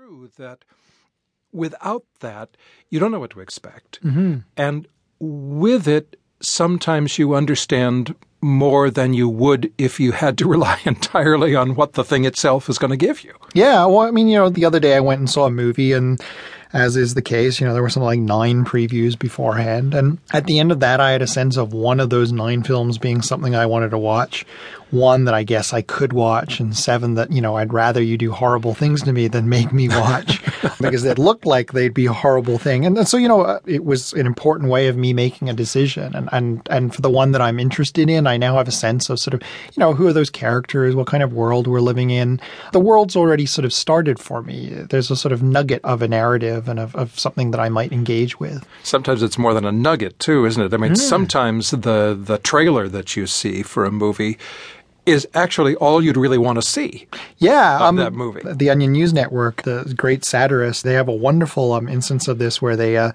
true that without that, you don't know what to expect. Mm-hmm. And with it, sometimes you understand more than you would if you had to rely entirely on what the thing itself is going to give you. Yeah, well, I mean, you know, the other day I went and saw a movie, and as is the case, you know, there were something like nine previews beforehand. And at the end of that, I had a sense of one of those nine films being something I wanted to watch, one that I guess I could watch, and seven that, you know, I'd rather you do horrible things to me than make me watch because it looked like they'd be a horrible thing. And so, you know, uh, it was an important way of me making a decision. And, and, and for the one that I'm interested in, I now have a sense of sort of, you know, who are those characters? What kind of world we're living in? The world's already sort of started for me. There's a sort of nugget of a narrative and of, of something that I might engage with. Sometimes it's more than a nugget, too, isn't it? I mean, hmm. sometimes the, the trailer that you see for a movie is actually all you'd really want to see. Yeah, of um, that movie. The Onion News Network, the great satirists, they have a wonderful um, instance of this where they uh,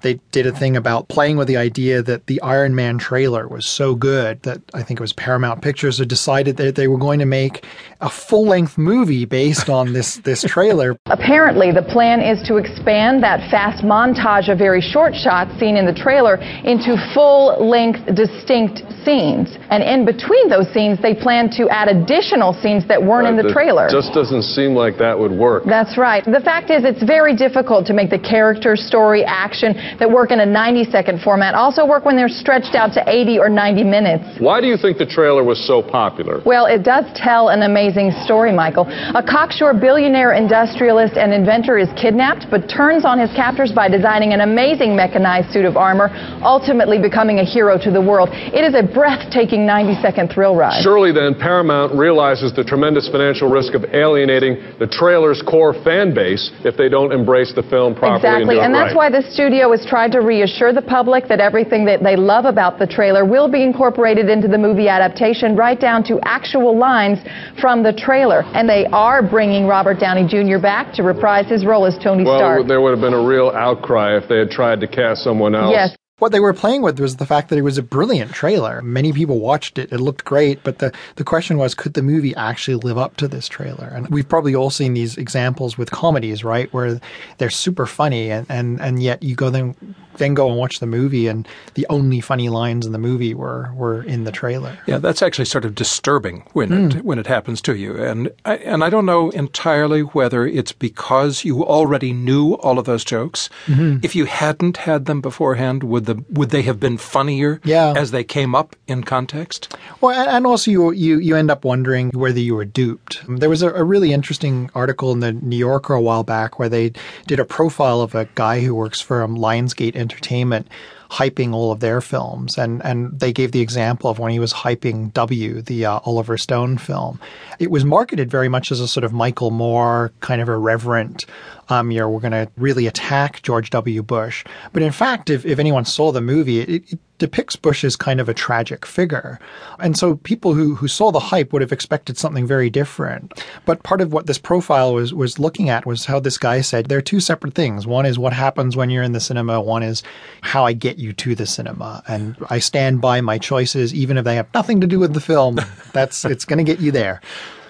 they did a thing about playing with the idea that the Iron Man trailer was so good that I think it was Paramount Pictures had decided that they were going to make a full length movie based on this this trailer. Apparently, the plan is to expand that fast montage of very short shots seen in the trailer into full length, distinct scenes. And in between those scenes, they plan to add additional scenes that weren't in the trailer. Just doesn't seem like that would work. That's right. The fact is, it's very difficult to make the character, story, action that work in a 90 second format also work when they're stretched out to 80 or 90 minutes. Why do you think the trailer was so popular? Well, it does tell an amazing story, Michael. A cocksure billionaire industrialist and inventor is kidnapped, but turns on his captors by designing an amazing mechanized suit of armor, ultimately becoming a hero to the world. It is a breathtaking 90 second thrill ride. Surely then, Paramount realizes the tremendous financial risk of alienating the trailer's core fan base if they don't embrace the film properly Exactly, and and that's right. why the studio has tried to reassure the public that everything that they love about the trailer will be incorporated into the movie adaptation, right down to actual lines from the trailer. And they are bringing Robert Downey Jr. back to reprise his role as Tony well, Stark. there would have been a real outcry if they had tried to cast someone else. Yes. What they were playing with was the fact that it was a brilliant trailer. Many people watched it. It looked great, but the, the question was, could the movie actually live up to this trailer? And we've probably all seen these examples with comedies, right? Where they're super funny and, and, and yet you go then, then go and watch the movie and the only funny lines in the movie were, were in the trailer. Yeah, that's actually sort of disturbing when it hmm. when it happens to you, and I, and I don't know entirely whether it's because you already knew all of those jokes. Mm-hmm. If you hadn't had them beforehand, would the would they have been funnier Yeah. as they came up in context? Well, and, and also you, you you end up wondering whether you were duped. There was a, a really interesting article in the New Yorker a while back where they did a profile of a guy who works for um, Lionsgate Entertainment hyping all of their films and and they gave the example of when he was hyping W the uh, Oliver Stone film it was marketed very much as a sort of Michael Moore kind of irreverent um, you know, we're going to really attack George W. Bush. But in fact, if, if anyone saw the movie, it, it depicts Bush as kind of a tragic figure. And so people who, who saw the hype would have expected something very different. But part of what this profile was, was looking at was how this guy said there are two separate things. One is what happens when you're in the cinema. One is how I get you to the cinema. And I stand by my choices, even if they have nothing to do with the film. That's, it's going to get you there.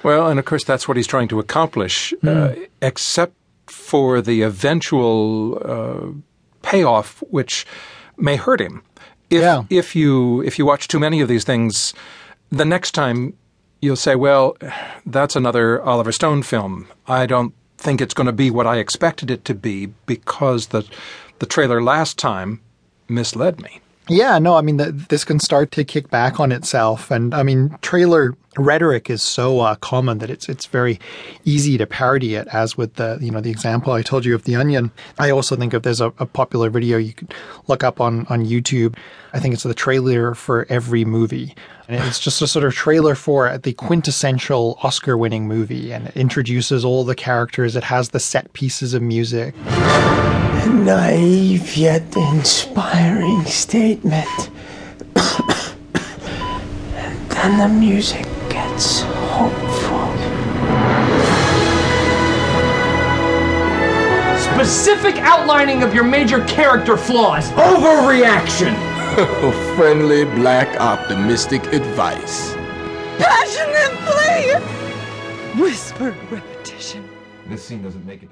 Well, and of course that's what he's trying to accomplish, uh, except for the eventual uh, payoff, which may hurt him. If Yeah. if you if you watch too many of these things, the next time you'll say, "Well, that's another Oliver Stone film. I don't think it's going to be what I expected it to be because the the trailer last time misled me." Yeah, no, I mean, the, this can start to kick back on itself. And I mean, trailer rhetoric is so uh, common that it's it's very easy to parody it, as with the, you know, the example I told you of The Onion. I also think if there's a, a popular video you could look up on, on YouTube, I think it's the trailer for every movie. And it's just a sort of trailer for the quintessential Oscar winning movie. And it introduces all the characters. It has the set pieces of music. Naive yet inspiring statement. and then the music gets hopeful. Specific outlining of your major character flaws. Overreaction. Oh, friendly, black, optimistic advice. Passionately! Whispered repetition. This scene doesn't make it.